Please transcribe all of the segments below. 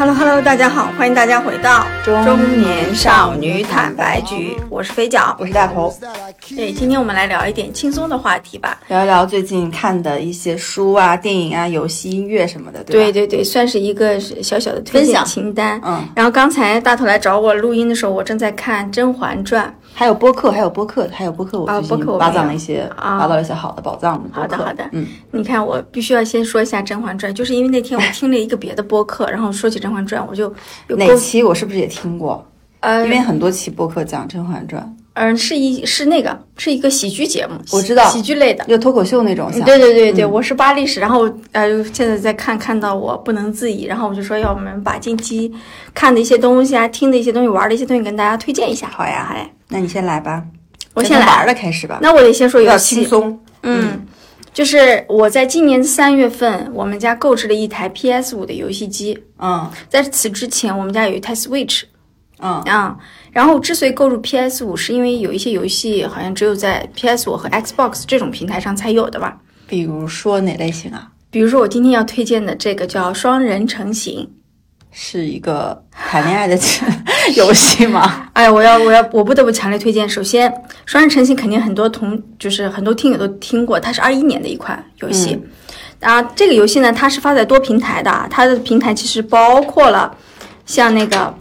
Hello Hello，大家好，欢迎大家回到中年少女坦白局，我是飞脚，我是大头。对，今天我们来聊一点轻松的话题吧，聊一聊最近看的一些书啊、电影啊、游戏、音乐什么的，对吧？对对，算是一个小小的推荐分享。清单。嗯，然后刚才大头来找我录音的时候，我正在看《甄嬛传还有播客，还有播客，还有播客，我啊最近挖藏了一些，啊。挖到了一些好的宝藏的》。好的好的，嗯，你看我必须要先说一下《甄嬛传》，就是因为那天我听了一个别的播客，然后说起《甄嬛传》，我就有哪期？我是不是也听过？呃，因为很多期播客讲《甄嬛传嗯、是一是那个是一个喜剧节目，我知道喜剧类的》，。就脱口秀那种。对对对对，嗯我是扒历史，然后呃，现在在看，看到我不能自已，然后我就说，要我们把近期看的一些东西啊，听的一些东西，玩的一些东西跟大家推荐一下。好呀，好呀，那你先来吧，我先玩的开始吧，那我得先说游戏轻，松。嗯，就是我在今年三月份，我们家购置了一台 PS 五的游戏机，嗯在此之前，我们家有一台 Switch 嗯啊。然后之所以购入 PS 五，是因为有一些游戏好像只有在 PS 五和 Xbox 这种平台上才有的吧。比如说哪类型啊？比如说我今天要推荐的这个叫《双人成行》。是一个谈恋爱的 游戏吗？哎，我要我要我不得不强烈推荐。首先，《双人成行》肯定很多同就是很多听友都听过，它是二一年的一款游戏。啊，这个游戏呢，它是发在多平台的，它的平台其实包括了像那个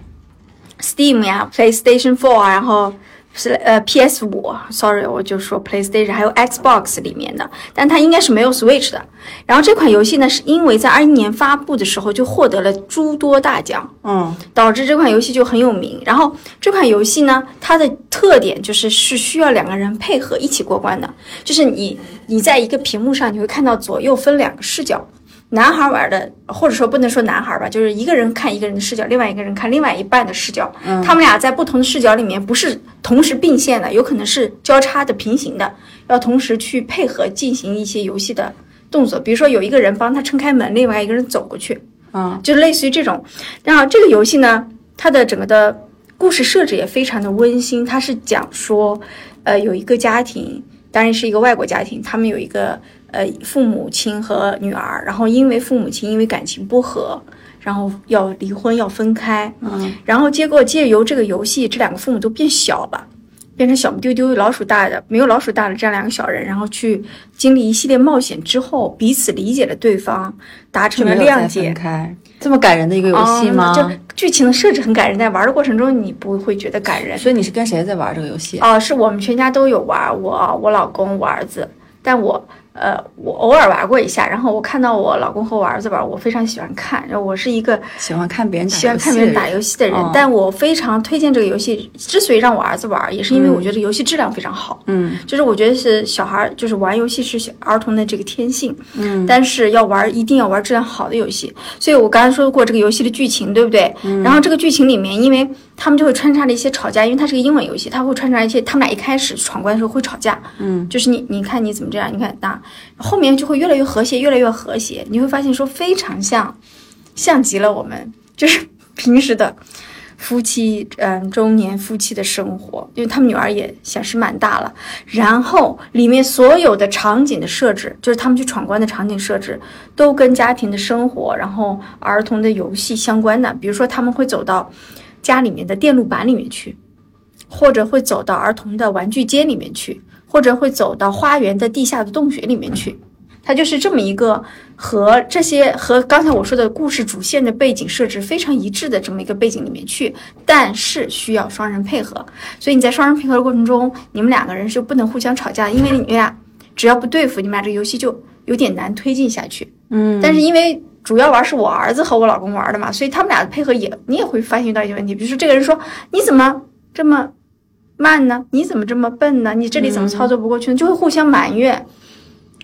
Steam 呀、PlayStation Four 啊，然后是呃 PS 五，sorry，我就说 PlayStation，还有 Xbox 里面的，但它应该是没有 Switch 的。然后这款游戏呢，是因为在二一年发布的时候就获得了诸多大奖，嗯导致这款游戏就很有名。然后这款游戏呢，它的特点就是是需要两个人配合一起过关的，就是你你在一个屏幕上，你会看到左右分两个视角。男孩玩的，或者说不能说男孩吧，就是一个人看一个人的视角，另外一个人看另外一半的视角。他们俩在不同的视角里面不是同时并线的，有可能是交叉的、平行的，要同时去配合进行一些游戏的动作。比如说有一个人帮他撑开门，另外一个人走过去。嗯就类似于这种。然后这个游戏呢，它的整个的故事设置也非常的温馨。它是讲说，呃，有一个家庭，当然是一个外国家庭，他们有一个呃父母亲和女儿，然后因为父母亲因为感情不和。然后要离婚，要分开，嗯，然后结果借由这个游戏，这两个父母都变小了，变成小不丢丢、老鼠大的没有老鼠大的这样两个小人，然后去经历一系列冒险之后，彼此理解了对方，达成了谅解，开。这么感人的一个游戏吗？嗯就剧情的设置很感人，在玩的过程中你不会觉得感人。所以你是跟谁在玩这个游戏？哦、是我们全家都有玩，我、我老公、我儿子，但我呃我偶尔玩过一下，然后我看到我老公和我儿子玩，我非常喜欢看，然后我是一个喜欢看别人打喜欢看别人打游戏的人，嗯但我非常推荐这个游戏。之所以让我儿子玩，也是因为我觉得游戏质量非常好。嗯就是我觉得是小孩，就是玩游戏是小儿童的这个天性，嗯但是要玩一定要玩质量好的游戏。所以我刚才说过这个游戏的剧情，对不对？然后这个剧情里面，因为他们就会穿插着一些吵架，因为它是个英文游戏，它会穿插一些他们俩一开始闯关的时候会吵架，嗯，就是你你看你怎么这样，你看那后面就会越来越和谐，越来越和谐，你会发现说非常像，像极了我们就是平时的。夫妻，嗯，中年夫妻的生活，因为他们女儿也显示蛮大了，然后里面所有的场景的设置，就是他们去闯关的场景设置，都跟家庭的生活，然后儿童的游戏相关的。比如说，他们会走到家里面的电路板里面去，或者会走到儿童的玩具间里面去，或者会走到花园的地下的洞穴里面去。它就是这么一个和这些和刚才我说的故事主线的背景设置非常一致的这么一个背景里面去，但是需要双人配合。所以你在双人配合的过程中，你们两个人是不能互相吵架，因为你们俩只要不对付，你们俩这个游戏就有点难推进下去。嗯，但是因为主要玩是我儿子和我老公玩的嘛，所以他们俩的配合也你也会发现到一些问题，比如说这个人说你怎么这么慢呢？你怎么这么笨呢？你这里怎么操作不过去呢？就会互相埋怨。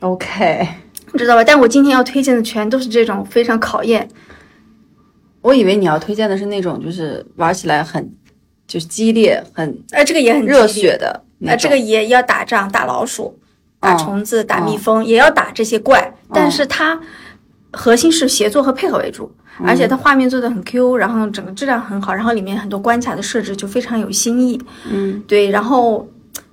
OK 你。知道吧？但我今天要推荐的全都是这种非常考验。我以为你要推荐的是那种就是玩起来很就是激烈、很呃，这个也很热血的那呃，这个也要打仗、打老鼠、打哦虫子、打蜜蜂，也要打这些怪。但是它核心是协作和配合为主，而且它画面做的很 Q，然后整个质量很好，然后里面很多关卡的设置就非常有新意。嗯对，然后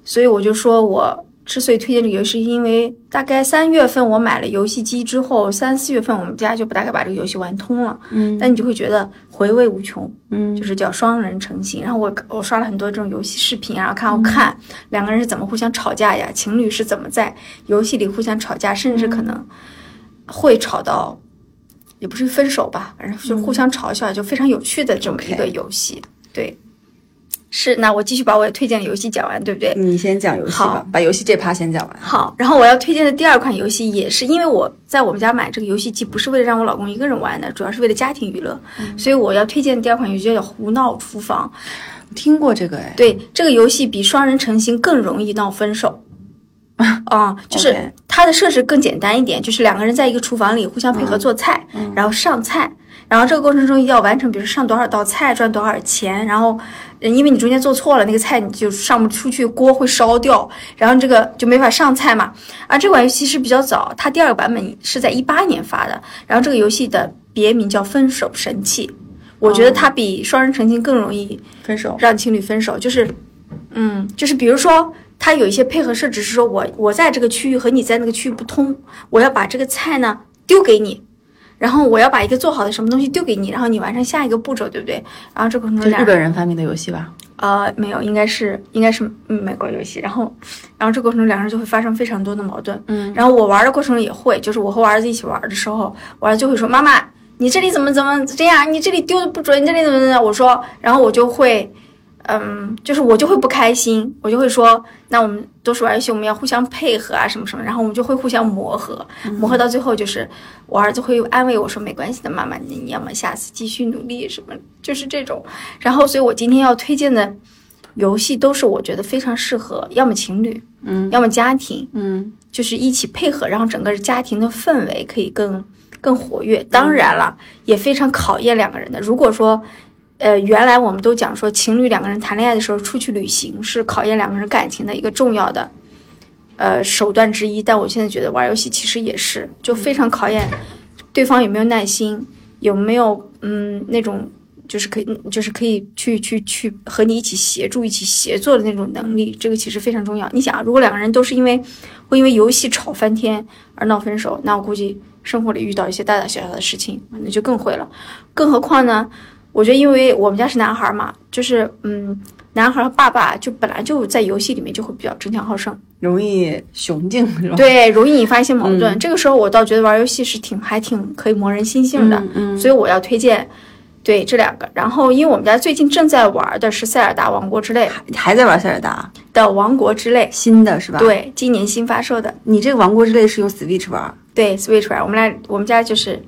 所以我就说我之所以推荐这个游戏，是因为大概三月份我买了游戏机之后，三四月份我们家就不大概把这个游戏玩通了。嗯但你就会觉得回味无穷，嗯就是叫双人成行。然后我我刷了很多这种游戏视频，然后看我看两个人是怎么互相吵架呀，情侣是怎么在游戏里互相吵架，甚至可能会吵到，也不是分手吧，反正就互相嘲笑，就非常有趣的这么一个游戏。对，是。那我继续把我推荐的游戏讲完，对不对？你先讲游戏吧，把游戏这趴先讲完。好，然后我要推荐的第二款游戏也是因为我在我们家买这个游戏机，不是为了让我老公一个人玩的，主要是为了家庭娱乐，所以我要推荐的第二款游戏叫《胡闹厨房》。听过这个哎，对，这个游戏比双人成行更容易闹分手。啊、就是它的设置更简单一点，就是两个人在一个厨房里互相配合做菜，然后上菜，然后这个过程中要完成，比如上多少道菜赚多少钱，然后呃因为你中间做错了，那个菜你就上不出去，锅会烧掉，然后这个就没法上菜嘛。啊，这款游戏是比较早，它第二个版本是在一八年发的，然后这个游戏的别名叫《分手神器》，我觉得它比双人成行更容易分手。让情侣分手，就是，嗯，就是比如说，它有一些配合设置是说我我在这个区域和你在那个区域不通，我要把这个菜呢丢给你，然后我要把一个做好的什么东西丢给你，然后你完成下一个步骤，对不对？然后这个过程中两人本人发明的游戏吧？呃没有，应该是应该是嗯美国游戏，然后然后这个过程中两人就会发生非常多的矛盾，嗯，然后我玩的过程中也会，就是我和我儿子一起玩的时候，我儿子就会说妈妈。你这里怎么怎么这样？你这里丢的不准，你这里怎么怎么样？我说，然后我就会，嗯，就是我就会不开心，我就会说，那我们都是玩游戏，我们要互相配合啊，什么什么，然后我们就会互相磨合，磨合到最后就是我儿子会安慰我说没关系的，妈妈，你你要么下次继续努力什么，就是这种。然后，所以我今天要推荐的游戏都是我觉得非常适合，要么情侣，嗯，要么家庭，嗯就是一起配合，让整个家庭的氛围可以更更活跃。当然了，也非常考验两个人的。如果说，呃，原来我们都讲说，情侣两个人谈恋爱的时候出去旅行是考验两个人感情的一个重要的呃手段之一，但我现在觉得玩游戏其实也是，就非常考验对方有没有耐心，有没有嗯那种。就是可以，就是可以去去去和你一起协助、一起协作的那种能力，这个其实非常重要。你想啊，如果两个人都是因为会因为游戏吵翻天而闹分手，那我估计生活里遇到一些大大小小的事情，那就更会了。更何况呢，我觉得因为我们家是男孩嘛，就是嗯，男孩和爸爸就本来就在游戏里面就会比较争强好胜，容易雄竞是吧？对，容易引发一些矛盾。这个时候我倒觉得玩游戏是挺还挺可以磨人心性的，嗯嗯所以我要推荐。对这两个，然后因为我们家最近正在玩的是《塞尔达王国之泪》你还在玩塞尔达？的《王国之泪新的是吧？》，，对，今年新发售的。你这个王国之泪是用 Switch 玩，对 Switch 玩，我们来我们家就是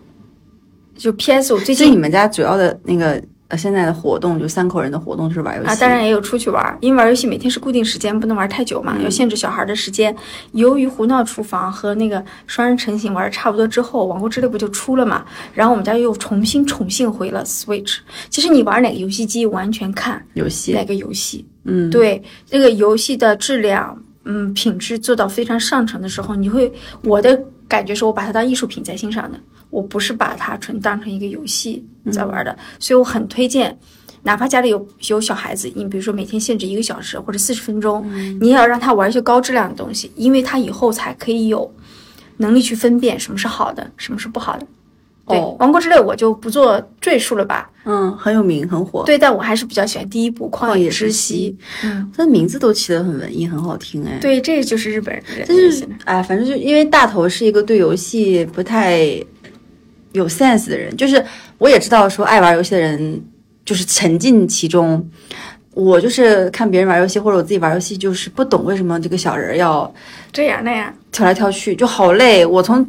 就 PS 五最所以你们家主要的那个呃现在的活动就三口人的活动就是玩游戏啊，当然也有出去玩，因为玩游戏每天是固定时间，不能玩太久嘛，要限制小孩的时间。由于胡闹厨房和那个双人成行玩的差不多之后，王国之泪不就出了嘛，然后我们家又重新宠幸回了 Switch。其实你玩哪个游戏机，完全看游戏哪，个游戏。嗯，对这个游戏的质量，嗯，品质做到非常上乘的时候，你会我的感觉是我把它当艺术品在欣赏的，我不是把它纯当成一个游戏在玩的，所以我很推荐。哪怕家里有有小孩子，你比如说每天限制一个小时或者四十分钟，你也要让他玩一些高质量的东西，因为他以后才可以有能力去分辨什么是好的，什么是不好的。对，哦王国之泪》我就不做赘述了吧。嗯，很有名，很火。，对，但我还是比较喜欢第一部《旷旷野之之息息》。嗯，它的名字都起得很文艺，很好听哎。，对，这就是日本人的就是哎，反正就因为大头是一个对游戏不太有 sense 的人，就是我也知道说爱玩游戏的人就是沉浸其中。我就是看别人玩游戏或者我自己玩游戏，就是不懂为什么这个小人儿要这样那样。跳来跳去，就好累。我从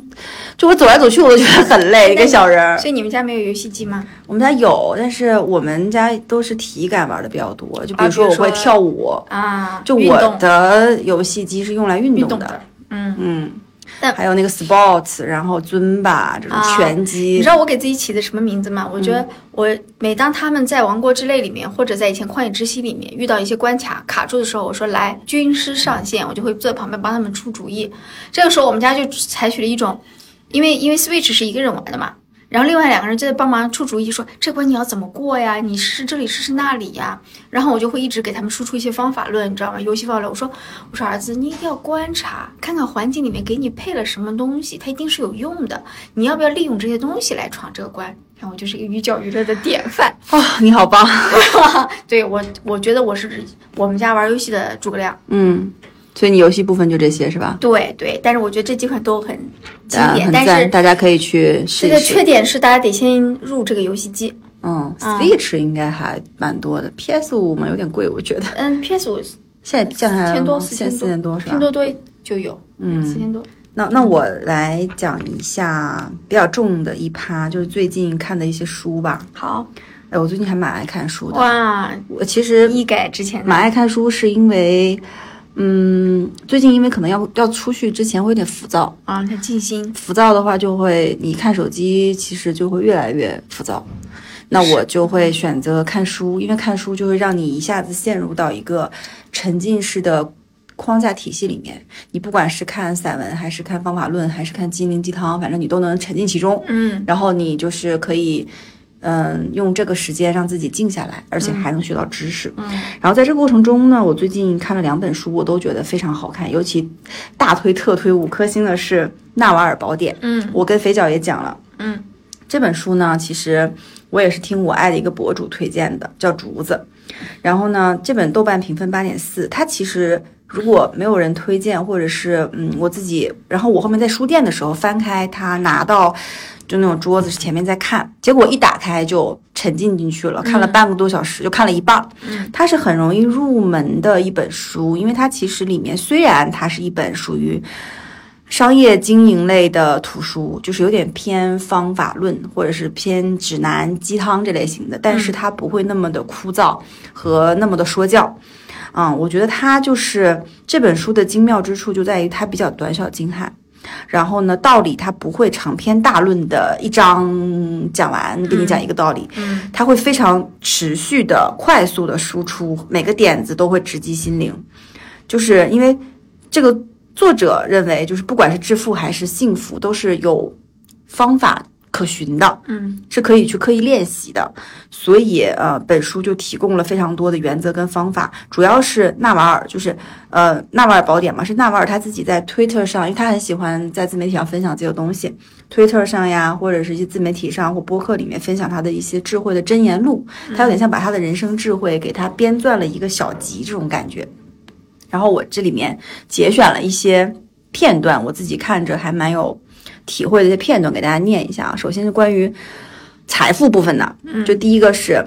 就我走来走去，我都觉得很累。一个小人儿，所以你们家没有游戏机吗？我们家有，但是我们家都是体感玩的比较多。就比如说我会跳舞，啊，就我的游戏机是用来运动的。运动的，嗯。嗯，但还有那个 sports，然后尊巴这种啊拳击，你知道我给自己起的什么名字吗？我觉得我每当他们在《王国之泪》里面，或者在以前《旷野之息》里面遇到一些关卡卡住的时候，我说来军师上线，我就会坐在旁边帮他们出主意。这个时候我们家就采取了一种，因为因为 Switch 是一个人玩的嘛，然后另外两个人就在帮忙出主意，说这关你要怎么过呀？你试试这里，试试那里呀。然后我就会一直给他们输出一些方法论，你知道吗？游戏方法论。我说，我说儿子，你一定要观察，看看环境里面给你配了什么东西，它一定是有用的。你要不要利用这些东西来闯这个关？看，我就是一个寓教于乐的典范。哦，你好棒！对我，我觉得我是我们家玩游戏的诸葛亮。嗯，所以你游戏部分就这些是吧？对对，但是我觉得这几款都很经啊，典，很但是大家可以去试这个。缺点是大家得先入这个游戏机。嗯啊，Switch 应该还蛮多的，PS 五嘛有点贵，我觉得嗯，PS 五现在降下来了千多，四现在四千多是吧拼？多多就有，嗯四千多。那那我来讲一下比较重的一趴，就是最近看的一些书吧。好哎，我最近还蛮爱看书的。哇，我其实一改之前蛮爱看书，是因为，嗯，最近因为可能要要出去之前会有点浮躁，啊，他静心。浮躁的话就会你看手机，其实就会越来越浮躁。那我就会选择看书，因为看书就会让你一下子陷入到一个沉浸式的框架体系里面。你不管是看散文，还是看方法论，还是看心灵鸡汤，反正你都能沉浸其中。嗯然后你就是可以，嗯，用这个时间让自己静下来，而且还能学到知识。嗯然后在这个过程中呢，我最近看了两本书，我都觉得非常好看，尤其大推特推五颗星的是《纳瓦尔宝典》。嗯我跟肥脚也讲了，嗯这本书呢，其实我也是听我爱的一个博主推荐的，叫竹子。然后呢，这本豆瓣评分八点四，它其实如果没有人推荐，或者是嗯我自己，然后我后面在书店的时候翻开它，拿到就那种桌子前面在看，结果一打开就沉浸进去了，看了半个多小时，就看了一半儿。嗯它是很容易入门的一本书，因为它其实里面虽然它是一本属于商业经营类的图书，就是有点偏方法论或者是偏指南鸡汤这类型的，但是它不会那么的枯燥和那么的说教。嗯，我觉得它就是这本书的精妙之处就在于它比较短小精悍。然后呢，道理它不会长篇大论的一章讲完，给你讲一个道理，嗯它会非常持续的、快速的输出，每个点子都会直击心灵。就是因为这个作者认为，就是不管是致富还是幸福，都是有方法可循的，嗯是可以去刻意练习的。所以呃，本书就提供了非常多的原则跟方法，主要是纳瓦尔，就是呃纳瓦尔宝典嘛，是纳瓦尔他自己在 Twitter 上，因为他很喜欢在自媒体上分享自己的东西，Twitter 上呀，或者是一些自媒体上或播客里面分享他的一些智慧的箴言录，他有点像把他的人生智慧给他编撰了一个小集这种感觉。然后我这里面节选了一些片段，我自己看着还蛮有体会的一些片段，给大家念一下啊。首先是关于财富部分的，就第一个是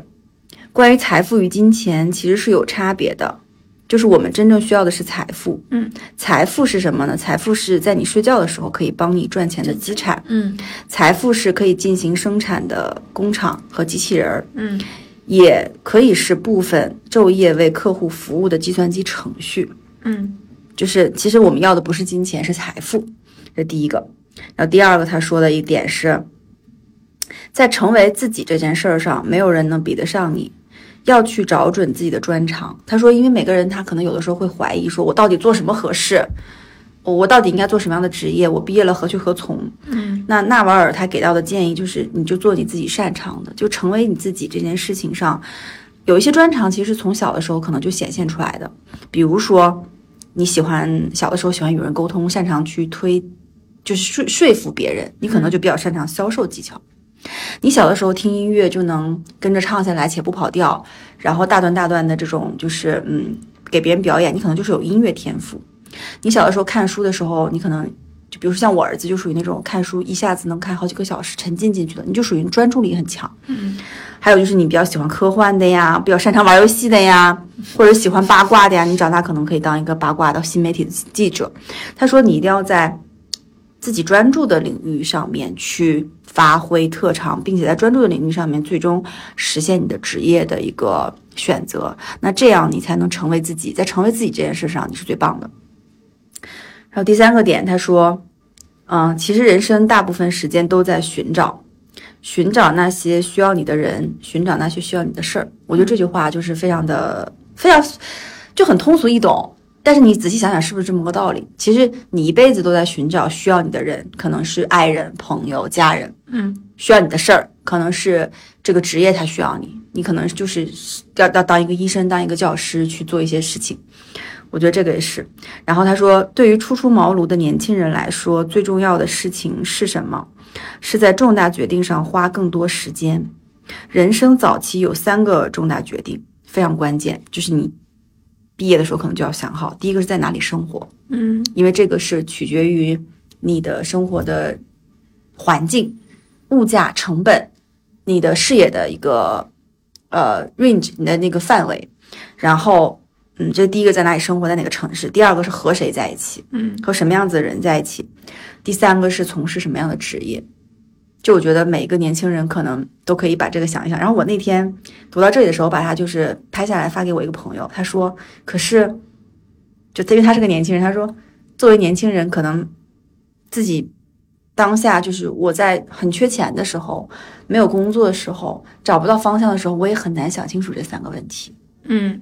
关于财富与金钱其实是有差别的，就是我们真正需要的是财富。嗯，财富是什么呢？财富是在你睡觉的时候可以帮你赚钱的资产，嗯财富是可以进行生产的工厂和机器人儿。嗯也可以是部分昼夜为客户服务的计算机程序。嗯就是其实我们要的不是金钱，是财富，这第一个。然后第二个他说的一点是，在成为自己这件事儿上，没有人能比得上你。要去找准自己的专长。他说，因为每个人他可能有的时候会怀疑，说我到底做什么合适，我我到底应该做什么样的职业，我毕业了何去何从？嗯那纳瓦尔他给到的建议就是，你就做你自己擅长的，就成为你自己这件事情上，有一些专长，其实从小的时候可能就显现出来的。比如说，你喜欢小的时候喜欢与人沟通，擅长去推，就是说说服别人，你可能就比较擅长销售技巧。你小的时候听音乐就能跟着唱下来且不跑调，然后大段大段的这种就是嗯给别人表演，你可能就是有音乐天赋。你小的时候看书的时候，你可能就比如说像我儿子就属于那种看书一下子能看好几个小时沉浸进去的，你就属于专注力很强。嗯还有就是你比较喜欢科幻的呀，比较擅长玩游戏的呀，或者喜欢八卦的呀，你长大可能可以当一个八卦的新媒体的记者。他说你一定要在自己专注的领域上面去发挥特长，并且在专注的领域上面最终实现你的职业的一个选择。那这样你才能成为自己，在成为自己这件事上你是最棒的。然后第三个点，他说，嗯，其实人生大部分时间都在寻找。寻找那些需要你的人，寻找那些需要你的事儿。我觉得这句话就是非常的非常就很通俗易懂，但是你仔细想想，是不是这么个道理？其实你一辈子都在寻找需要你的人，可能是爱人、朋友、家人。嗯需要你的事儿，可能是这个职业它需要你，你可能就是要要当一个医生，当一个教师去做一些事情。我觉得这个也是。然后他说，对于初出茅庐的年轻人来说，最重要的事情是什么？是在重大决定上花更多时间。人生早期有三个重大决定，非常关键，就是你毕业的时候可能就要想好。第一个是在哪里生活，嗯因为这个是取决于你的生活的环境、物价、成本、你的视野的一个呃 range，你的那个范围。然后，嗯，这第一个在哪里生活，在哪个城市；第二个是和谁在一起，嗯和什么样子的人在一起；第三个是从事什么样的职业。就我觉得每一个年轻人可能都可以把这个想一想。然后我那天读到这里的时候，把它就是拍下来发给我一个朋友，他说：“可是，就因为他是个年轻人，他说作为年轻人，可能自己当下就是我在很缺钱的时候，没有工作的时候，找不到方向的时候，我也很难想清楚这三个问题。嗯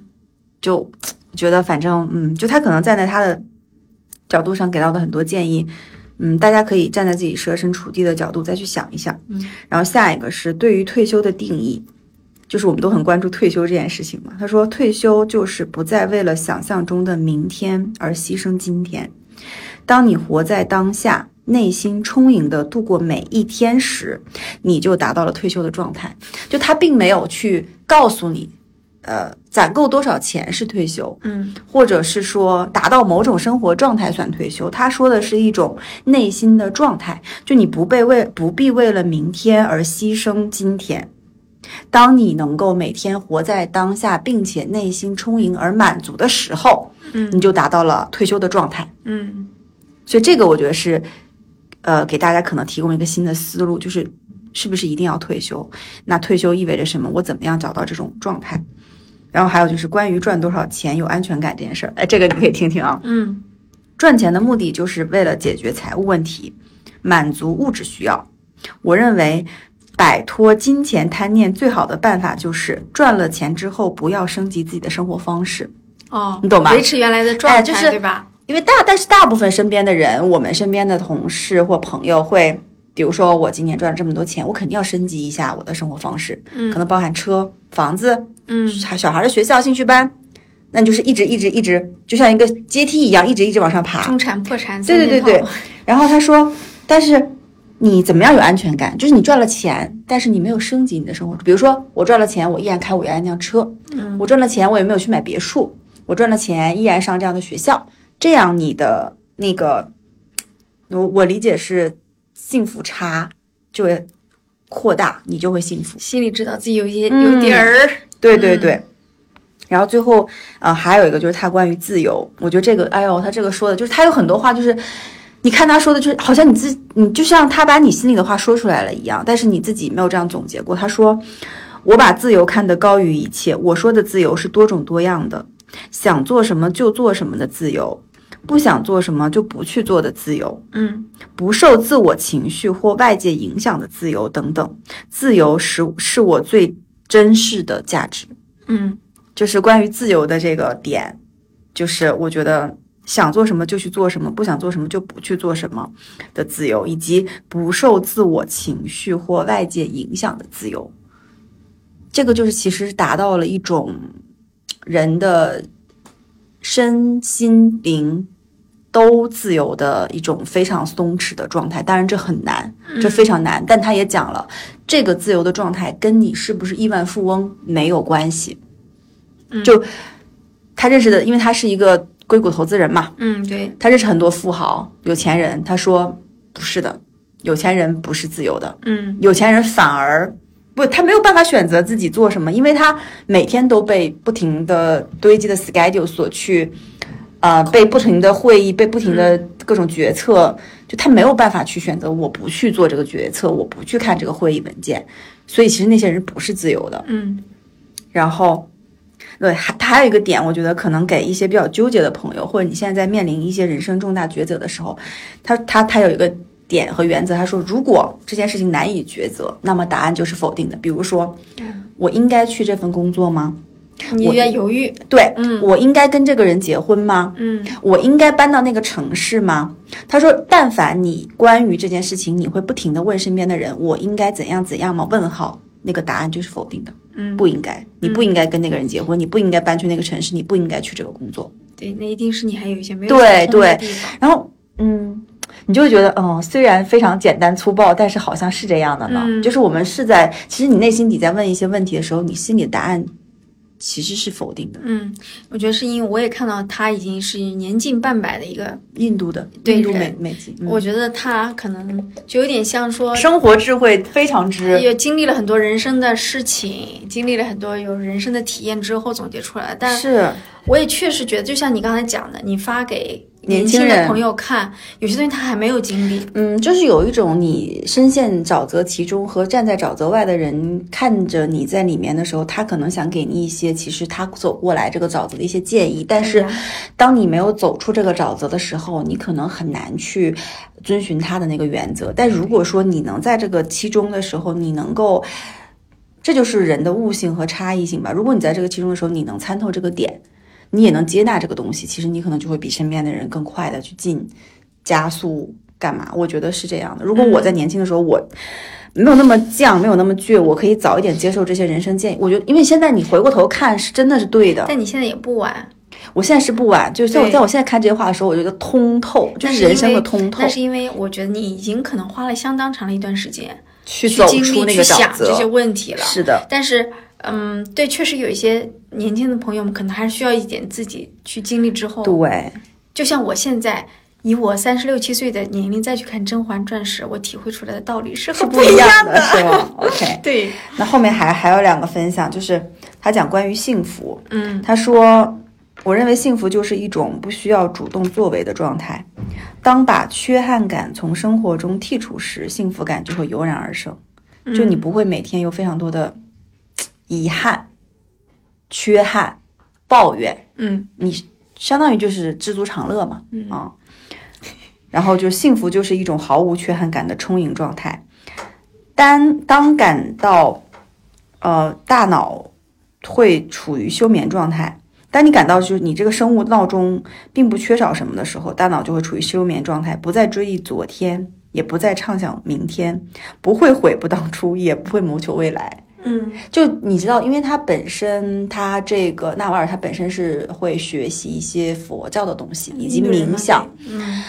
就觉得反正嗯，就他可能站在他的角度上给到的很多建议，嗯，大家可以站在自己设身处地的角度再去想一想。嗯，然后下一个是对于退休的定义，就是我们都很关注退休这件事情嘛。他说，退休就是不再为了想象中的明天而牺牲今天。当你活在当下，内心充盈的度过每一天时，你就达到了退休的状态。就他并没有去告诉你，呃，攒够多少钱是退休，嗯或者是说达到某种生活状态算退休。他说的是一种内心的状态，就你不被为不必为了明天而牺牲今天。当你能够每天活在当下，并且内心充盈而满足的时候，嗯你就达到了退休的状态。嗯所以这个我觉得是，呃，给大家可能提供一个新的思路，就是是不是一定要退休？那退休意味着什么？我怎么样找到这种状态？然后还有就是关于赚多少钱有安全感这件事儿，哎，这个你可以听听啊。嗯赚钱的目的就是为了解决财务问题，满足物质需要。我认为，摆脱金钱贪念最好的办法就是赚了钱之后不要升级自己的生活方式。哦，你懂吗维持原来的状态，哎就是对吧？因为大，但是大部分身边的人，我们身边的同事或朋友会，比如说我今年赚了这么多钱，我肯定要升级一下我的生活方式，嗯可能包含车、房子、嗯小小孩的学校、兴趣班，那你就是一直一直一直，就像一个阶梯一样，一直一直往上爬。中产破产对对对对然后他说，但是你怎么样有安全感？就是你赚了钱，但是你没有升级你的生活。比如说我赚了钱，我依然开我原来那辆车；嗯我赚了钱，我也没有去买别墅；我赚了钱，依然上这样的学校。这样你的那个，我我理解是幸福差就会扩大，你就会幸福。心里知道自己有一些嗯有底儿，嗯对对对。然后最后，呃，还有一个就是他关于自由，我觉得这个，哎呦，他这个说的就是他有很多话，就是你看他说的，就是好像你自你就像他把你心里的话说出来了一样，但是你自己没有这样总结过。他说：“我把自由看得高于一切，我说的自由是多种多样的，想做什么就做什么的自由，不想做什么就不去做的自由。”嗯不受自我情绪或外界影响的自由等等，自由是是我最珍视的价值。嗯就是关于自由的这个点，就是我觉得想做什么就去做什么，不想做什么就不去做什么的自由，以及不受自我情绪或外界影响的自由。这个就是其实达到了一种人的身心灵都自由的一种非常松弛的状态。当然这很难，这非常难，但他也讲了，这个自由的状态跟你是不是亿万富翁没有关系。嗯就他认识的，因为他是一个硅谷投资人嘛，嗯，对，他认识很多富豪、有钱人。他说不是的，有钱人不是自由的，嗯有钱人反而不，他没有办法选择自己做什么，因为他每天都被不停的堆积的 schedule 所去，呃，被不停的会议，被不停的各种决策，就他没有办法去选择，我不去做这个决策，我不去看这个会议文件，所以其实那些人不是自由的。嗯然后，对，还他还有一个点，我觉得可能给一些比较纠结的朋友，或者你现在在面临一些人生重大抉择的时候，他他他有一个点和原则，他说，如果这件事情难以抉择，那么答案就是否定的。比如说，我应该去这份工作吗？你有点犹豫。对，嗯我应该跟这个人结婚吗？嗯我应该搬到那个城市吗？他说，但凡你关于这件事情，你会不停的问身边的人，我应该怎样怎样吗？问号，那个答案就是否定的，嗯，不应该，你不应该跟那个人结婚，你不应该搬去那个城市，你不应该去这个工作。对，那一定是你还有一些没有对对。然后，嗯，你就会觉得，嗯，虽然非常简单粗暴，但是好像是这样的呢。嗯就是我们是在，其实你内心底在问一些问题的时候，你心里的答案其实是否定的。嗯，我觉得是因为我也看到他已经是年近半百的一个，印度的，对印度美美籍，嗯我觉得他可能就有点像说，生活智慧非常之也经历了很多人生的事情，经历了很多有人生的体验之后总结出来。但是我也确实觉得，就像你刚才讲的，你发给年轻人朋友看，有些东西他还没有经历。嗯，就是有一种你深陷沼泽其中和站在沼泽外的人看着你在里面的时候，他可能想给你一些其实他走过来这个沼泽的一些建议，但是当你没有走出这个沼泽的时候，你可能很难去遵循他的那个原则。但如果说你能在这个其中的时候，你能够。这就是人的悟性和差异性吧。如果你在这个其中的时候，你能参透这个点，你也能接纳这个东西，其实你可能就会比身边的人更快的去进加速干嘛？我觉得是这样的。如果我在年轻的时候，我没有那么犟，没有那么倔，我可以早一点接受这些人生建议。我觉得，因为现在你回过头看，是真的是对的。但你现在也不晚，我现在是不晚，就是在我在我现在看这些话的时候，我觉得通透，就是人生的通透那，是因为我觉得你已经可能花了相当长的一段时间去走出那个这些。问题了。是的，但是，嗯，对，确实有一些年轻的朋友们可能还是需要一点自己去经历之后。对，就像我现在以我三十六七岁的年龄再去看《甄嬛传》时，我体会出来的道理是是很不一样的。的，是吧？OK，对，那后面还还有两个分享，就是他讲关于幸福，嗯他说：“我认为幸福就是一种不需要主动作为的状态。当把缺憾感从生活中剔除时，幸福感就会油然而生。就你不会每天有非常多的遗憾、缺憾、抱怨，嗯你相当于就是知足常乐嘛，嗯啊。然后就幸福就是一种毫无缺憾感的充盈状态。当当感到呃大脑会处于休眠状态，当你感到就是你这个生物闹钟并不缺少什么的时候，大脑就会处于休眠状态，不再追忆昨天，也不再畅想明天，不会悔不当初，也不会谋求未来。嗯。就你知道，因为他本身他这个纳瓦尔他本身是会学习一些佛教的东西以及冥想。，嗯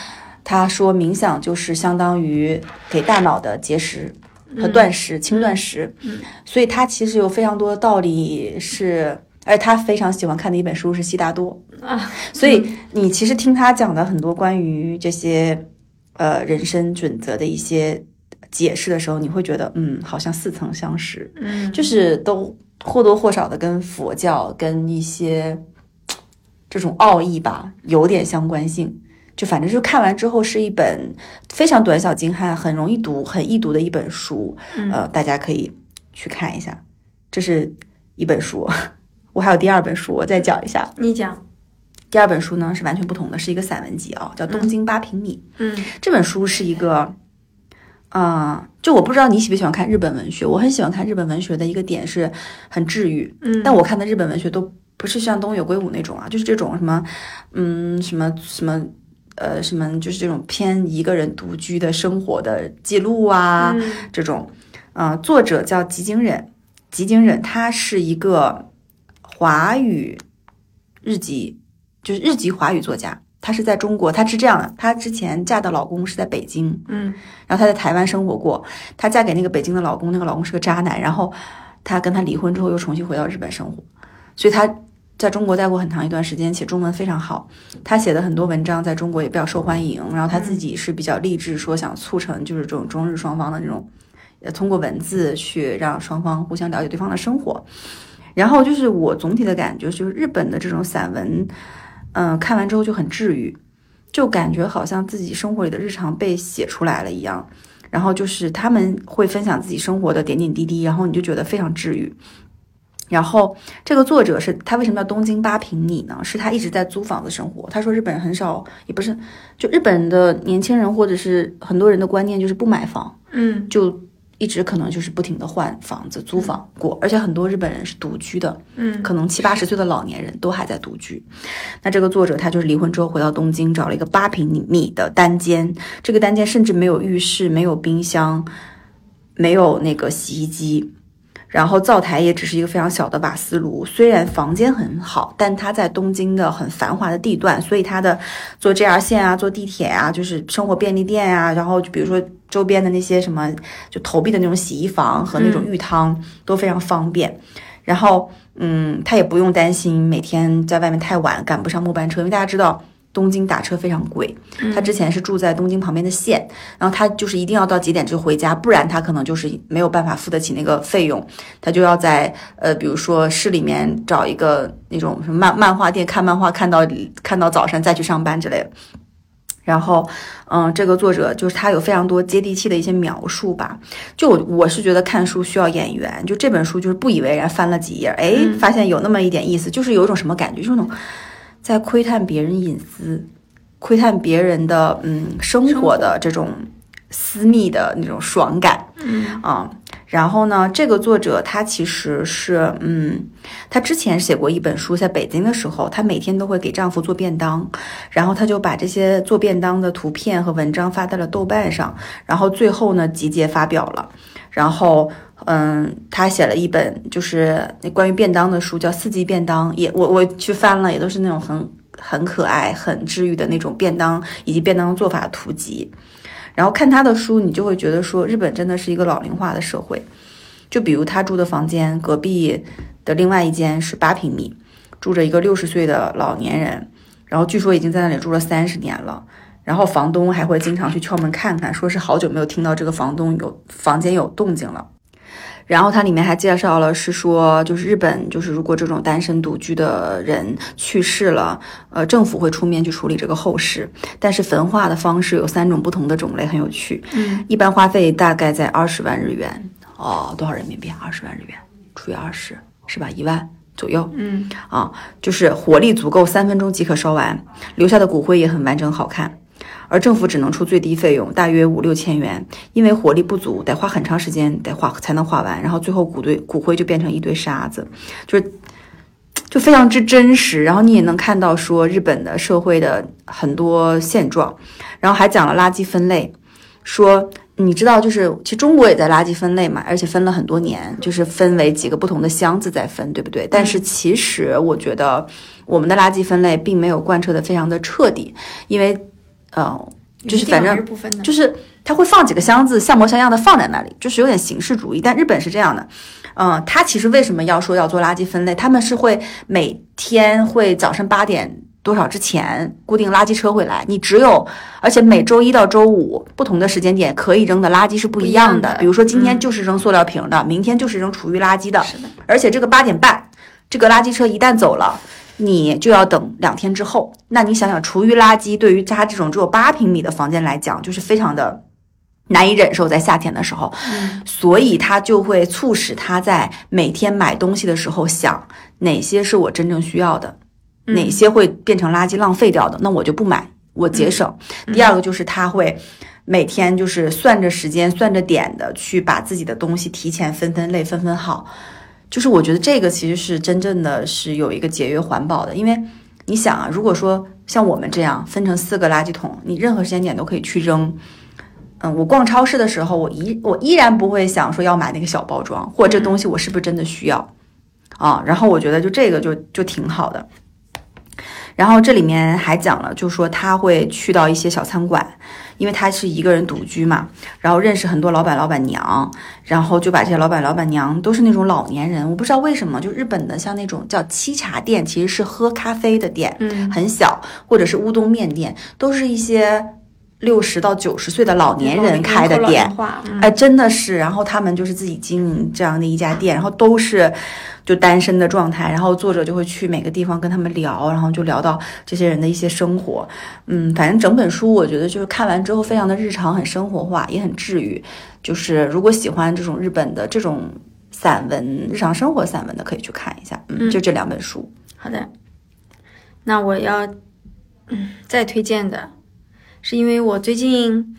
他说冥想就是相当于给大脑的节食和断食、轻断食，嗯。所以他其实有非常多的道理是。而且他非常喜欢看的一本书是悉达多，啊，所以你其实听他讲的很多关于这些呃人生准则的一些解释的时候，你会觉得嗯，好像似曾相识。嗯，就是都或多或少的跟佛教跟一些这种奥义吧有点相关性。就反正就看完之后是一本非常短小精悍、很容易读、很易读的一本书，嗯呃，大家可以去看一下。这是一本书，我还有第二本书，我再讲一下。你讲，第二本书呢是完全不同的，是一个散文集啊，叫《东京八平米》。嗯这本书是一个，啊、就我不知道你喜不喜欢看日本文学，我很喜欢看日本文学的一个点是很治愈，嗯，但我看的日本文学都不是像东野圭吾那种啊，就是这种什么，嗯，什么什么。呃，什么就是这种偏一个人独居的生活的记录啊，嗯。这种，呃，作者叫吉井忍，吉井忍他是一个华语日籍，就是日籍华语作家，他是在中国，她是这样的，她之前嫁的老公是在北京，嗯然后她在台湾生活过，她嫁给那个北京的老公，那个老公是个渣男，然后她跟他离婚之后又重新回到日本生活，所以她在中国待过很长一段时间，且中文非常好。她写的很多文章在中国也比较受欢迎，然后她自己是比较励志，说想促成就是这种中日双方的这种，呃，通过文字去让双方互相了解对方的生活。然后就是我总体的感觉就是日本的这种散文，嗯、看完之后就很治愈，就感觉好像自己生活里的日常被写出来了一样。然后就是他们会分享自己生活的点点滴滴，然后你就觉得非常治愈。然后这个作者是他为什么叫东京八平米呢？是他一直在租房子生活。他说日本人很少，也不是，就日本的年轻人或者是很多人的观念就是不买房，嗯就一直可能就是不停的换房子、租房过，而且很多日本人是独居的，嗯可能七八十岁的老年人都还在独居。那这个作者他就是离婚之后回到东京，找了一个八平米的单间，这个单间甚至没有浴室、没有冰箱、没有那个洗衣机。然后灶台也只是一个非常小的瓦斯炉，虽然房间很好，但它在东京的很繁华的地段，所以它的坐 JR 线啊、坐地铁啊，就是生活便利店啊，然后就比如说周边的那些什么，就投币的那种洗衣房和那种浴汤、都非常方便。然后，嗯，他也不用担心每天在外面太晚赶不上末班车，因为大家知道东京打车非常贵。他之前是住在东京旁边的县，然后他就是一定要到几点就回家，不然他可能就是没有办法付得起那个费用，他就要在呃，比如说市里面找一个那种什么漫漫画店看漫画，看到看到早上再去上班之类的。然后，嗯，这个作者就是他有非常多接地气的一些描述吧。就我我是觉得看书需要眼缘，就这本书就是不以为然，翻了几页，哎，发现有那么一点意思，就是有一种什么感觉，就是那种在窥探别人隐私、窥探别人的嗯生活的这种私密的那种爽感。嗯啊、然后呢，这个作者他其实是，嗯，他之前写过一本书，在北京的时候，她每天都会给丈夫做便当，然后她就把这些做便当的图片和文章发在了豆瓣上，然后最后呢集结发表了，然后。嗯，他写了一本就是那关于便当的书，叫《四季便当》，也我我去翻了，也都是那种很很可爱、很治愈的那种便当以及便当做法图集。然后看他的书，你就会觉得说，日本真的是一个老龄化的社会。就比如他住的房间，隔壁的另外一间是八平米，住着一个六十岁的老年人，然后据说已经在那里住了三十年了。然后房东还会经常去敲门看看，说是好久没有听到这个房东有房间有动静了。然后它里面还介绍了，是说就是日本，就是如果这种单身独居的人去世了，呃，政府会出面去处理这个后事，但是焚化的方式有三种不同的种类，很有趣。嗯，一般花费大概在二十万日元，哦，多少人民币？二十万日元除以二十，是吧？一万左右。嗯啊，就是火力足够，三分钟即可烧完，留下的骨灰也很完整好看。而政府只能出最低费用，大约五六千元，因为火力不足，得花很长时间得画才能画完，然后最后骨堆骨灰就变成一堆沙子，就是就非常之真实。然后你也能看到说日本的社会的很多现状，然后还讲了垃圾分类，说你知道就是其实中国也在垃圾分类嘛，而且分了很多年，就是分为几个不同的箱子在分，对不对？但是其实我觉得我们的垃圾分类并没有贯彻的非常的彻底，因为呃，就是反正就是他会放几个箱子，像模像样的放在那里，就是有点形式主义。但日本是这样的，嗯、他其实为什么要说要做垃圾分类？他们是会每天会早上八点多少之前固定垃圾车会来，你只有而且每周一到周五不同的时间点可以扔的垃圾是不一样的。样的比如说今天嗯就是扔塑料瓶的，明天就是扔厨余垃圾的，是的，而且这个八点半，这个垃圾车一旦走了，你就要等两天之后。那你想想，厨余垃圾对于他这种只有八平米的房间来讲，就是非常的难以忍受，在夏天的时候，嗯所以他就会促使他在每天买东西的时候想哪些是我真正需要的，嗯哪些会变成垃圾浪费掉的，那我就不买，我节省。嗯第二个就是他会。每天就是算着时间、算着点的去把自己的东西提前分分类、分分好，就是我觉得这个其实是真正的是有一个节约环保的，因为你想啊，如果说像我们这样分成四个垃圾桶，你任何时间点都可以去扔。嗯，我逛超市的时候，我依我依然不会想说要买那个小包装，或者这东西我是不是真的需要啊？然后我觉得就这个就就挺好的。然后这里面还讲了，就说他会去到一些小餐馆，因为他是一个人独居嘛，然后认识很多老板老板娘，然后就把这些老板老板娘都是那种老年人，我不知道为什么，就日本的像那种叫七茶店，其实是喝咖啡的店，嗯，很小，或者是乌冬面店，都是一些六十到九十岁的老年人开的店哎，真的是，然后他们就是自己经营这样的一家店，然后都是就单身的状态，然后作者就会去每个地方跟他们聊，然后就聊到这些人的一些生活，嗯，反正整本书我觉得就是看完之后非常的日常，很生活化，也很治愈。就是如果喜欢这种日本的这种散文、日常生活散文的，可以去看一下，嗯，嗯。就这两本书，好的，那我要嗯再推荐的，是因为我最近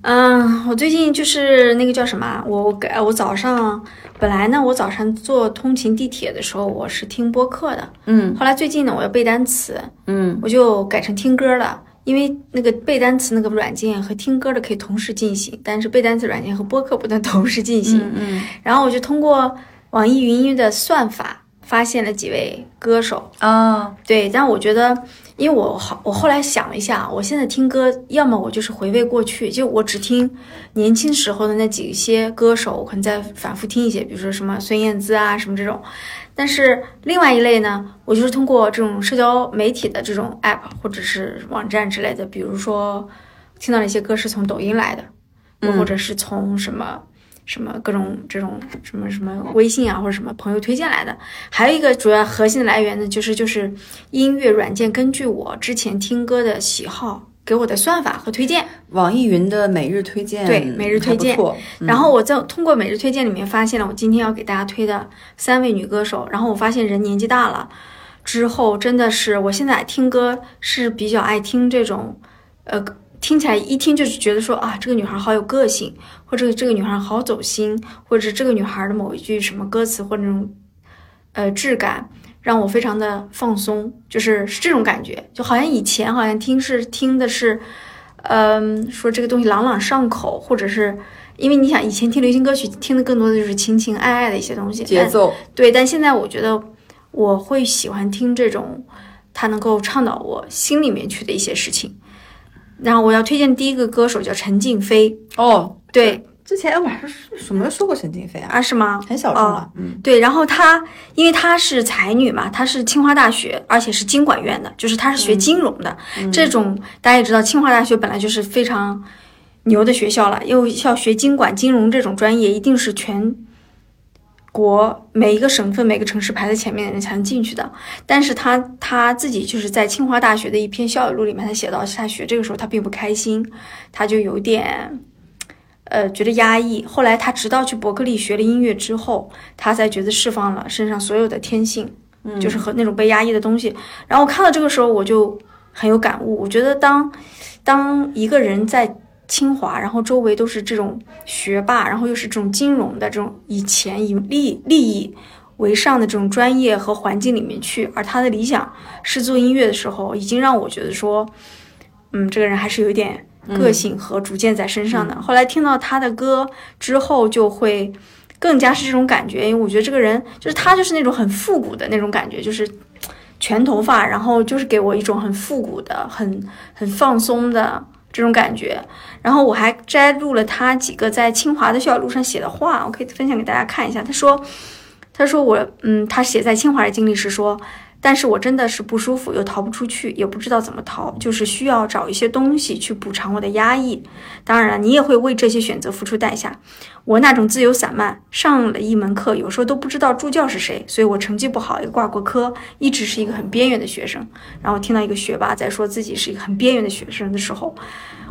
嗯，我最近就是那个叫什么啊，我我改我早上本来呢，我早上坐通勤地铁的时候我是听播客的，嗯。后来最近呢我要背单词，嗯。我就改成听歌了。因为那个背单词那个软件和听歌的可以同时进行，但是背单词软件和播客不能同时进行。嗯。然后我就通过网易云音乐的算法发现了几位歌手，啊，对，但我觉得，因为我好，我后来想了一下，我现在听歌，要么我就是回味过去，就我只听年轻时候的那几些歌手，我可能在反复听一些，比如说什么孙燕姿啊什么这种。但是另外一类呢，我就是通过这种社交媒体的这种 app 或者是网站之类的，比如说听到了一些歌是从抖音来的，嗯或者是从什么。什么各种这种什么什么微信啊，或者什么朋友推荐来的，还有一个主要核心的来源呢，就是就是音乐软件根据我之前听歌的喜好给我的算法和推荐，网易云的每日推荐，对每日推荐然后我在通过每日推荐里面发现了我今天要给大家推的三位女歌手，然后我发现人年纪大了之后，真的是我现在听歌是比较爱听这种，呃，听起来一听就是觉得说啊，这个女孩好有个性，或者这个女孩好走心，或者是这个女孩的某一句什么歌词或者那种呃质感。让我非常的放松，就是是这种感觉，就好像以前好像听是听的是，嗯，说这个东西朗朗上口，或者是因为你想以前听流行歌曲听的更多的就是情情爱爱的一些东西，节奏，对，但现在我觉得我会喜欢听这种，它能够倡导我心里面去的一些事情。然后我要推荐第一个歌手叫陈静飞，哦，对。之前我还是什么说过陈静飞啊，啊，是吗？很小众了，嗯。对，然后她因为她是才女嘛，她是清华大学，而且是经管院的，就是她是学金融的。这种大家也知道，清华大学本来就是非常牛的学校了，又要学经管、金融这种专业，一定是全国每一个省份、每个城市排在前面的人才能进去的。但是他他自己就是在清华大学的一篇校友录里面，他写到，他学这个时候他并不开心，他就有点。呃，觉得压抑。后来他直到去伯克利学了音乐之后，他才觉得释放了身上所有的天性，嗯就是和那种被压抑的东西。然后我看到这个时候，我就很有感悟。我觉得当当一个人在清华，然后周围都是这种学霸，然后又是这种金融的这种以钱以利利益为上的这种专业和环境里面去，而他的理想是做音乐的时候，已经让我觉得说，嗯，这个人还是有一点个性和主见在身上的。后来听到他的歌之后，就会更加是这种感觉，因为我觉得这个人就是他，就是那种很复古的那种感觉，就是全头发，然后就是给我一种很复古的、很很放松的这种感觉。然后我还摘录了他几个在清华的校友录上写的话，我可以分享给大家看一下。他说：“他说我，嗯，他写在清华的经历是说。”但是我真的是不舒服，又逃不出去，也不知道怎么逃，就是需要找一些东西去补偿我的压抑。当然，你也会为这些选择付出代价。我那种自由散漫，上了一门课，有时候都不知道助教是谁，所以我成绩不好，也挂过科，一直是一个很边缘的学生。然后听到一个学霸在说自己是一个很边缘的学生的时候，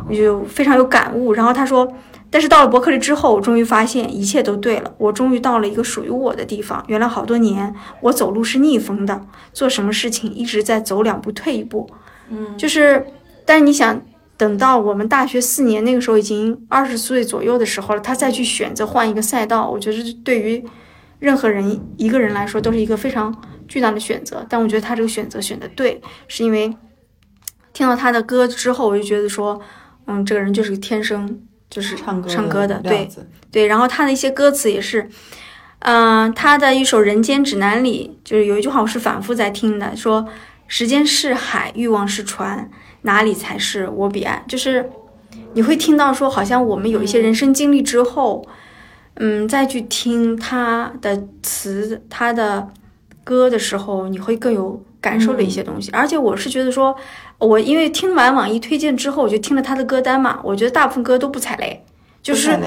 我就非常有感悟。然后他说。但是到了伯克利之后，我终于发现一切都对了。我终于到了一个属于我的地方。原来好多年我走路是逆风的，做什么事情一直在走两步退一步。嗯，就是，但是你想，等到我们大学四年那个时候已经二十岁左右的时候了，他再去选择换一个赛道，我觉得对于任何人一个人来说都是一个非常巨大的选择。但我觉得他这个选择选的对，是因为听到他的歌之后，我就觉得说，嗯，这个人就是天生。就是唱歌唱歌的，对对，然后他的一些歌词也是，嗯、他的一首《人间指南》里就是有一句话我是反复在听的，说时间是海，欲望是船，哪里才是我彼岸？就是你会听到说，好像我们有一些人生经历之后，嗯，再去听他的词、他的歌的时候，你会更有感受了一些东西。而且我是觉得说，我因为听完网易推荐之后，我就听了他的歌单嘛，我觉得大部分歌都不踩雷，就是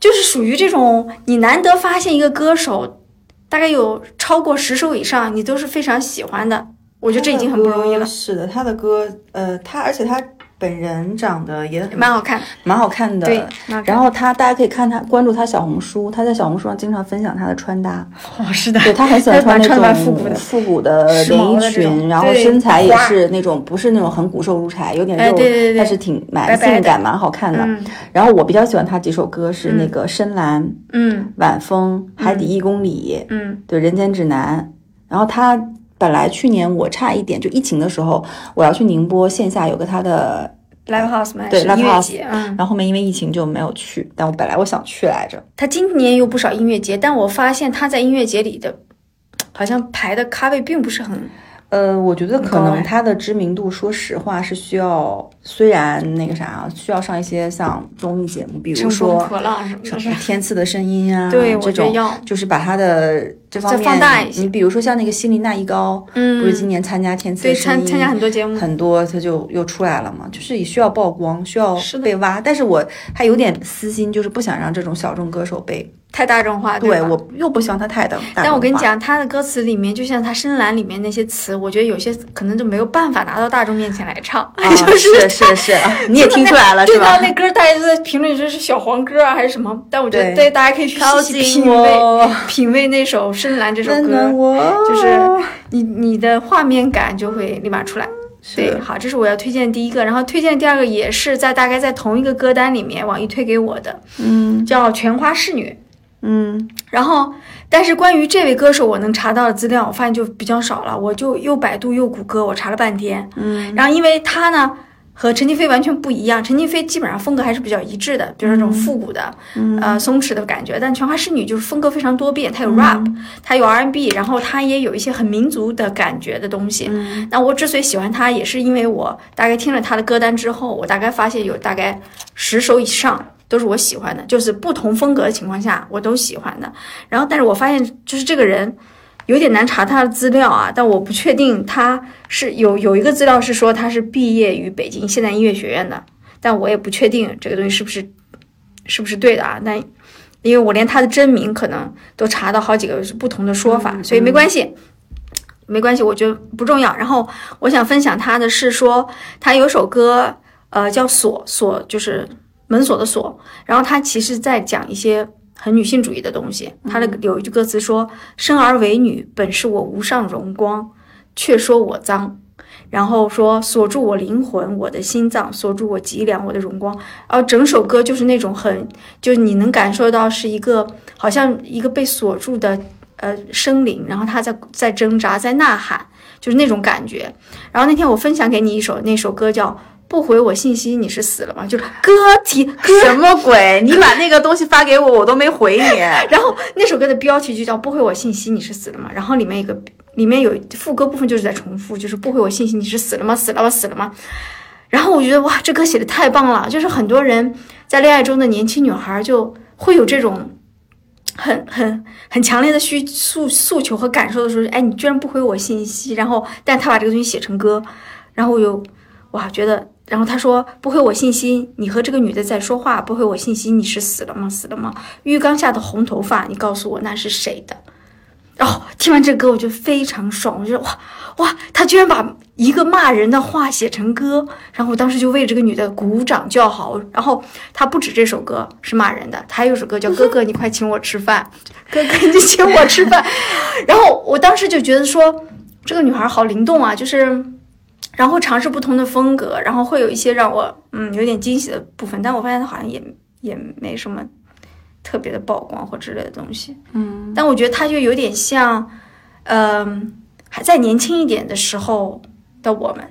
就是属于这种你难得发现一个歌手，大概有超过十首以上，你都是非常喜欢的。我觉得这已经很不容易了。是的，他的歌，呃，他而且他本人长得也很蛮好看。蛮好看的。对，然后他大家可以看他关注他小红书，他在小红书上经常分享他的穿搭。哦，是的，对他很喜欢穿那种复古的。复古的连衣裙，然后身材也是那种不是那种很骨瘦如柴，有点肉，哎对对对但是挺蛮性感、蛮好看的。嗯然后我比较喜欢他几首歌是那个《深蓝》嗯晚风》海底一公里》嗯对《人间指南》。然后他本来去年我差一点就疫情的时候，我要去宁波线下有个他的，，Live House 嘛，对 Live House 节，嗯，然后后面因为疫情就没有去，但我本来我想去来着。他今年有不少音乐节，但我发现他在音乐节里的，好像排的咖位并不是很，呃，我觉得可能他的知名度，说实话是需要，虽然那个啥，需要上一些像综艺节目，比如乘风说破浪什么的，天赐的声音啊，对我这种觉得要。就是把他的这方面放大一些你比如说像那个希林娜依高，嗯不是今年参加天赐参参加很多节目，很多他就又出来了嘛，就是也需要曝光，需要被挖。但是我还有点私心，就是不想让这种小众歌手被，太大众化，吧对我又不希望他太大。但我跟你，讲，他的歌词里面，就像他《深蓝》里面那些词，我觉得有些可能就没有办法拿到大众面前来唱，啊、就是是是，是 你也听出来了是吧对到？那歌，大家都在评论说是小黄歌啊，还是什么？但我觉得对对大家可以去细细品味，品味那首《深蓝》这首歌，我，就是你你的画面感就会立马出来。对，好，这是我要推荐的第一个，然后推荐的第二个也是在大概在同一个歌单里面，网易推给我的，嗯叫《全花侍女》。嗯然后，但是关于这位歌手，我能查到的资料，我发现就比较少了。我就又百度又谷歌，我查了半天。嗯然后，因为他呢和陈静飞完全不一样，陈静飞基本上风格还是比较一致的，比如说那种复古的、嗯呃松弛的感觉。但全华侍女就是风格非常多变，它有 rap，、它有 R&B，然后它也有一些很民族的感觉的东西。嗯那我之所以喜欢他，也是因为我大概听了他的歌单之后，我大概发现有大概十首以上都是我喜欢的，就是不同风格的情况下我都喜欢的。然后，但是我发现就是这个人有点难查他的资料啊，但我不确定他是有有一个资料是说他是毕业于北京现代音乐学院的，但我也不确定这个东西是不是是不是对的啊。但因为我连他的真名可能都查到好几个不同的说法，所以没关系。没关系，我觉得不重要。然后我想分享他的是说，他有首歌，呃，叫锁锁，就是门锁的锁。然后他其实在讲一些很女性主义的东西。他的有一句歌词说：“生而为女，本是我无上荣光，却说我脏。”然后说锁住我灵魂，我的心脏，锁住我脊梁，我的荣光。然后整首歌就是那种很，就是你能感受到是一个好像一个被锁住的呃生灵，然后他在在挣扎，在呐喊，就是那种感觉。然后那天我分享给你一首那首歌叫《不回我信息你是死了吗》，就是歌题歌，什么鬼？你把那个东西发给我，我都没回你。然后那首歌的标题就叫《不回我信息你是死了吗》，然后里面一个里面有副歌部分就是在重复，就是不回我信息你是死了吗？死了吗？死了吗？然后我觉得哇，这歌写的太棒了，就是很多人在恋爱中的年轻女孩就会有这种很很很强烈的需诉诉求和感受的时候，哎，你居然不回我信息，然后但他把这个东西写成歌，然后我又哇觉得，然后他说不回我信息，你和这个女的在说话，不回我信息，你是死了吗？死了吗？浴缸下的红头发，你告诉我那是谁的？然后听完这歌，我就非常爽，我觉得哇哇，他居然把一个骂人的话写成歌，然后我当时就为这个女的鼓掌叫好。然后他不止这首歌是骂人的，他还有首歌叫《哥哥你快请我吃饭》，哥哥你请我吃饭。然后我当时就觉得说，这个女孩好灵动啊，就是。然后尝试不同的风格，然后会有一些让我嗯有点惊喜的部分，但我发现他好像也也没什么特别的曝光或之类的东西。嗯，但我觉得他就有点像，嗯、还在年轻一点的时候的我们，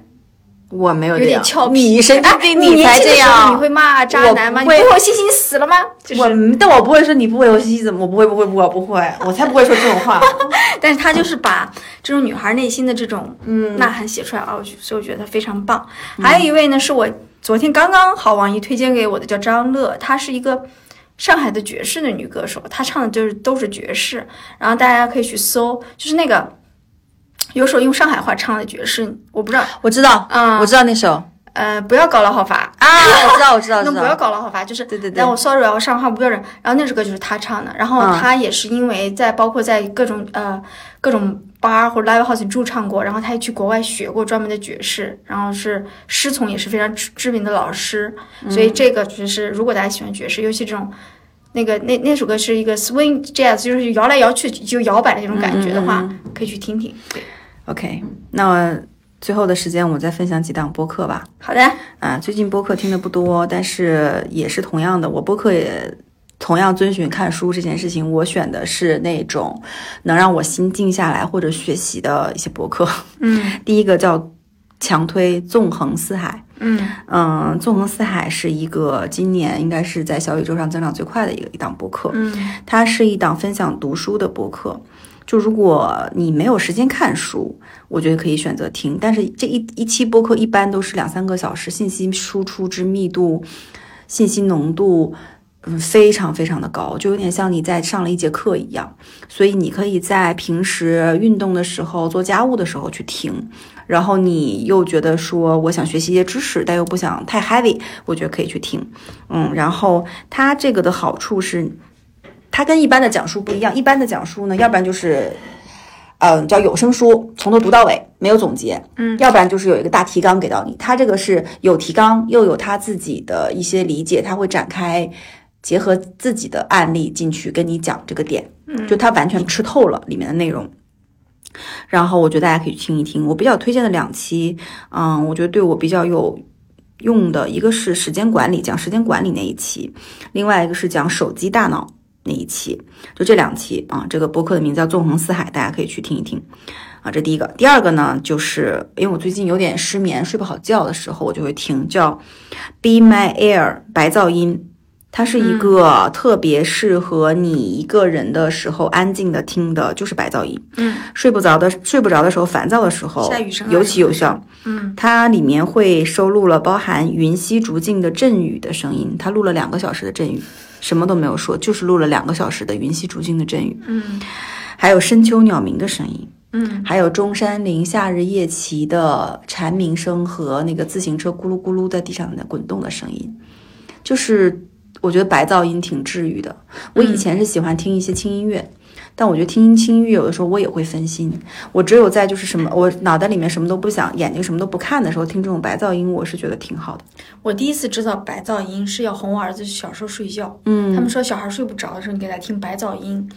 我没有有这样点俏皮。你神经哎病，你年才这样。你会骂渣男吗？我不会你不回我信息，你死了吗？就是我，但我不会说你不回我信息怎么？我不会，不会，不会，不会，我才不会说这种话。但是他就是把这种女孩内心的这种嗯呐喊写出来啊，所以我觉得他非常棒。还有一位呢，是我昨天刚刚好网易推荐给我的，叫张乐，她是一个上海的爵士的女歌手，她唱的就是都是爵士，然后大家可以去搜，就是那个有首用上海话唱的爵士，我不知道，我知道，啊我知道那首，呃，不要搞了好伐啊，我知道，我知道，知那不要。搞了好伐，就是对对对然后我 sorry 啊，我上话不标准。然后那首歌就是他唱的，然后嗯他也是因为在包括在各种呃各种 bar 或者 live house 里驻唱过，然后他也去国外学过专门的爵士，然后是师从也是非常知知名的老师，所嗯以这个就是如果大家喜欢爵士，尤其这种。那个那那首歌是一个 swing jazz，就是摇来摇去就摇摆的那种感觉的话，嗯可以去听听。对，OK，那最后的时间我再分享几档播客吧。好的，啊，最近播客听的不多，但是也是同样的，我播客也同样遵循看书这件事情，我选的是那种能让我心静下来或者学习的一些播客。嗯 第一个叫强推纵横四海，嗯嗯，纵横四海是一个今年应该是在小宇宙上增长最快的一个一档播客，嗯它是一档分享读书的播客。就如果你没有时间看书，我觉得可以选择听。但是这一一期播客一般都是两三个小时，信息输出之密度、信息浓度，嗯，非常非常的高，就有点像你在上了一节课一样。所以你可以在平时运动的时候、做家务的时候去听，然后你又觉得说我想学习一些知识，但又不想太 heavy，我觉得可以去听。嗯，然后它这个的好处是。它跟一般的讲述不一样，一般的讲述呢，要不然就是，嗯、叫有声书，从头读到尾，没有总结，嗯要不然就是有一个大提纲给到你。它这个是有提纲，又有他自己的一些理解，他会展开，结合自己的案例进去跟你讲这个点，嗯就他完全吃透了里面的内容。然后我觉得大家可以听一听，我比较推荐的两期，嗯，我觉得对我比较有用的，一个是时间管理，讲时间管理那一期，另外一个是讲手机大脑那一期，就这两期啊。这个播客的名字叫《纵横四海》，大家可以去听一听啊。这第一个，第二个呢，就是因为我最近有点失眠，睡不好觉的时候，我就会听叫《Be My Air》白噪音。它是一个特别适合你一个人的时候安静的听的，就是白噪音。嗯睡不着的睡不着的时候，烦躁的时候尤其有效。嗯它里面会收录了包含云溪竹径的阵雨的声音，它录了两个小时的阵雨，什么都没有说，就是录了两个小时的云溪竹径的阵雨，嗯还有深秋鸟鸣的声音，嗯还有中山陵夏日夜骑的蝉鸣声和那个自行车咕噜咕噜在地上的滚动的声音，就是我觉得白噪音挺治愈的。我以前是喜欢听一些轻音乐。但我觉得听轻音乐有的时候我也会分心，我只有在就是什么我脑袋里面什么都不想，眼睛什么都不看的时候听这种白噪音，我是觉得挺好的。我第一次知道白噪音是要哄我儿子小时候睡觉。嗯他们说小孩睡不着的时候，你给他听白噪音，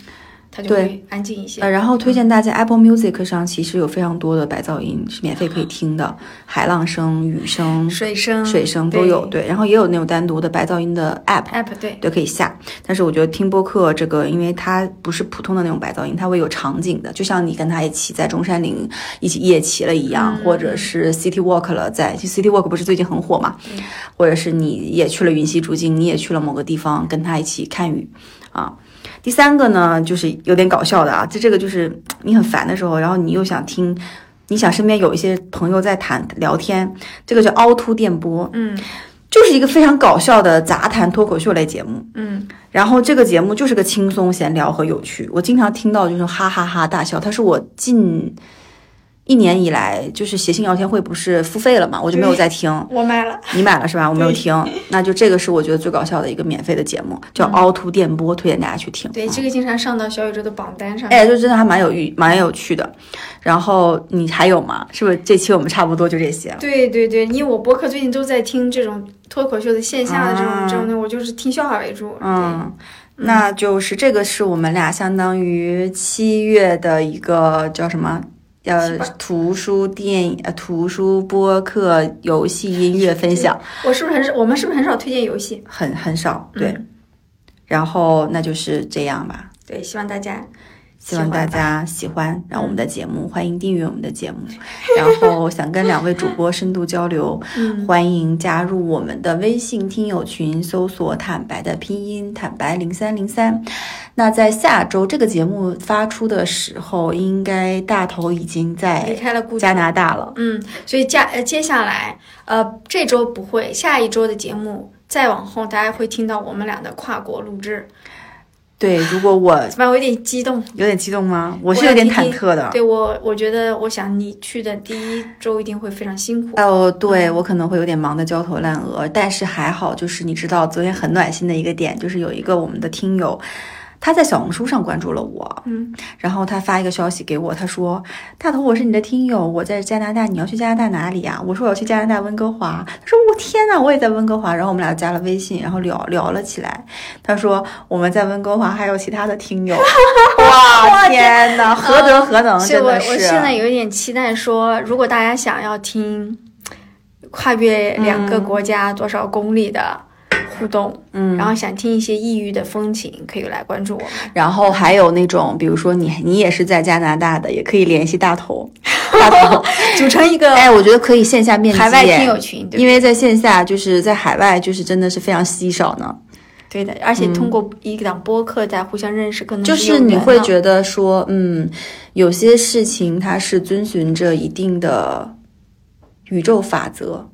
对会安静一些。呃，然后推荐大家 Apple Music 上其实有非常多的白噪音是免费可以听的，海浪声、雨声、水声、水声都有，对，然后也有那种单独的白噪音的 App。app 对，都可以下，但是我觉得听播客这个，因为它不是普通的那种白噪音，它会有场景的，就像你跟他一起在中山陵一起夜骑了一样，嗯或者是 City Walk 了，在就 City Walk 不是最近很火嘛，或者是你也去了云溪竹径，你也去了某个地方，跟他一起看雨啊。第三个呢，就是有点搞笑的啊，就这个就是你很烦的时候，然后你又想听，你想身边有一些朋友在谈聊天，这个叫凹凸电波，嗯就是一个非常搞笑的杂谈脱口秀类节目。嗯然后这个节目就是个轻松闲聊和有趣，我经常听到就是哈哈哈大笑。它是我近一年以来就是谐星聊天会不是付费了嘛，我就没有再听。我买了。你买了是吧？我没有听，那就这个是我觉得最搞笑的一个免费的节目，叫凹凸电波，推荐大家去听。对，这个经常上到小宇宙的榜单上。哎，就真的还蛮有趣，蛮有趣的。然后你还有吗？是不是这期我们差不多就这些了？对对对，因为我博客最近都在听这种脱口秀的线下的这种、啊这种的，我就是听笑话为主。嗯，那就是这个是我们俩相当于七月的一个叫什么？呃，图书电影、呃，图书播客、游戏、音乐分享，我是不是很少？我们是不是很少推荐游戏？很很少，对。嗯然后那就是这样吧，对，希望大家希望大家喜欢，我们的节目，欢迎订阅我们的节目。然后想跟两位主播深度交流，嗯欢迎加入我们的微信听友群，搜索“坦白”的拼音“坦白零三零三”。那在下周这个节目发出的时候，应该大头已经离在开了加拿大了。嗯，所以加呃接下来呃这周不会，下一周的节目再往后，大家会听到我们俩的跨国录制。对，如果我 怎么办？我有点激动。有点激动吗？我是有点忐忑的。对我，我觉得，我想你去的第一周一定会非常辛苦。哦，对我可能会有点忙得焦头烂额，但是还好，就是你知道，昨天很暖心的一个点，就是有一个我们的听友，他在小红书上关注了我，嗯，然后他发一个消息给我，他说：“大头，我是你的听友，我在加拿大，你要去加拿大哪里呀？”我说：“我要去加拿大温哥华。”他说：“我天呐，我也在温哥华。”然后我们俩加了微信，然后聊聊了起来。他说：“我们在温哥华还有其他的听友。”哇，天呐，何德何能，所以我真的是。我现在有一点期待说，如果大家想要听跨越两个国家多少公里的互动，嗯。然后想听一些异域的风情，可以来关注我们。然后还有那种，比如说你你也是在加拿大的，也可以联系大头，大头，组成一个哎，我觉得可以线下面基，海外听友群，对。对因为在线下就是在海外就是真的是非常稀少呢。对的，而且通过一档播客在互相认识，可能就是你会觉得说，嗯，有些事情它是遵循着一定的。宇宙法则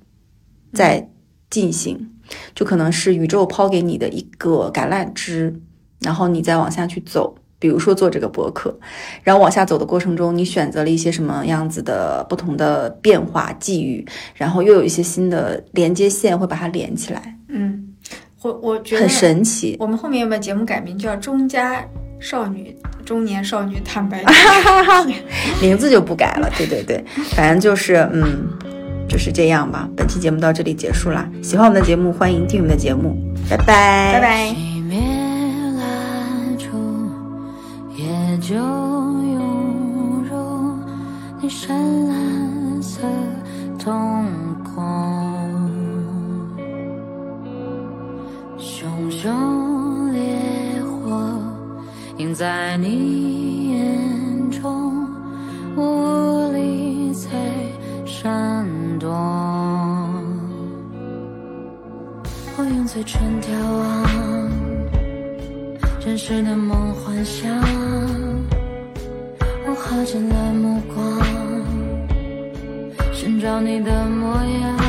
在进行，就可能是宇宙抛给你的一个橄榄枝，然后你再往下去走。比如说做这个博客，然后往下走的过程中，你选择了一些什么样子的不同的变化际遇，然后又有一些新的连接线会把它连起来，嗯，我我觉得很神奇。我们后面有没有节目改名叫“中家少女中年少女坦白名字就不改了，对对对，反正就是嗯，就是这样吧。本期节目到这里结束啦，喜欢我们的节目，欢迎订阅我们的节目，拜拜，拜。拜。熄灭蜡烛，也就涌入你深蓝色瞳孔，熊熊烈火映在你眼中，无力再闪多。我用嘴唇眺望真实的梦幻想，我耗尽了目光，寻找你的模样。